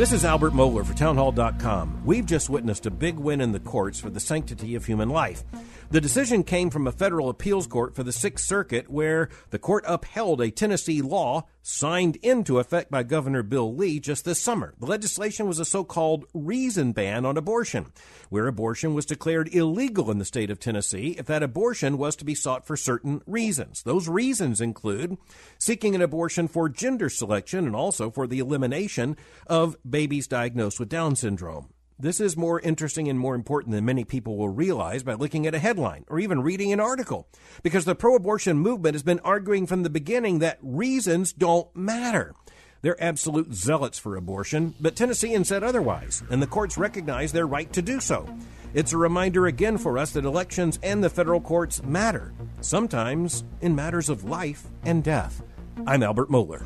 This is Albert Mohler for Townhall.com. We've just witnessed a big win in the courts for the sanctity of human life. The decision came from a federal appeals court for the Sixth Circuit, where the court upheld a Tennessee law signed into effect by Governor Bill Lee just this summer. The legislation was a so called reason ban on abortion, where abortion was declared illegal in the state of Tennessee if that abortion was to be sought for certain reasons. Those reasons include seeking an abortion for gender selection and also for the elimination of babies diagnosed with Down syndrome. This is more interesting and more important than many people will realize by looking at a headline or even reading an article. Because the pro abortion movement has been arguing from the beginning that reasons don't matter. They're absolute zealots for abortion, but Tennesseans said otherwise, and the courts recognize their right to do so. It's a reminder again for us that elections and the federal courts matter, sometimes in matters of life and death. I'm Albert Mohler.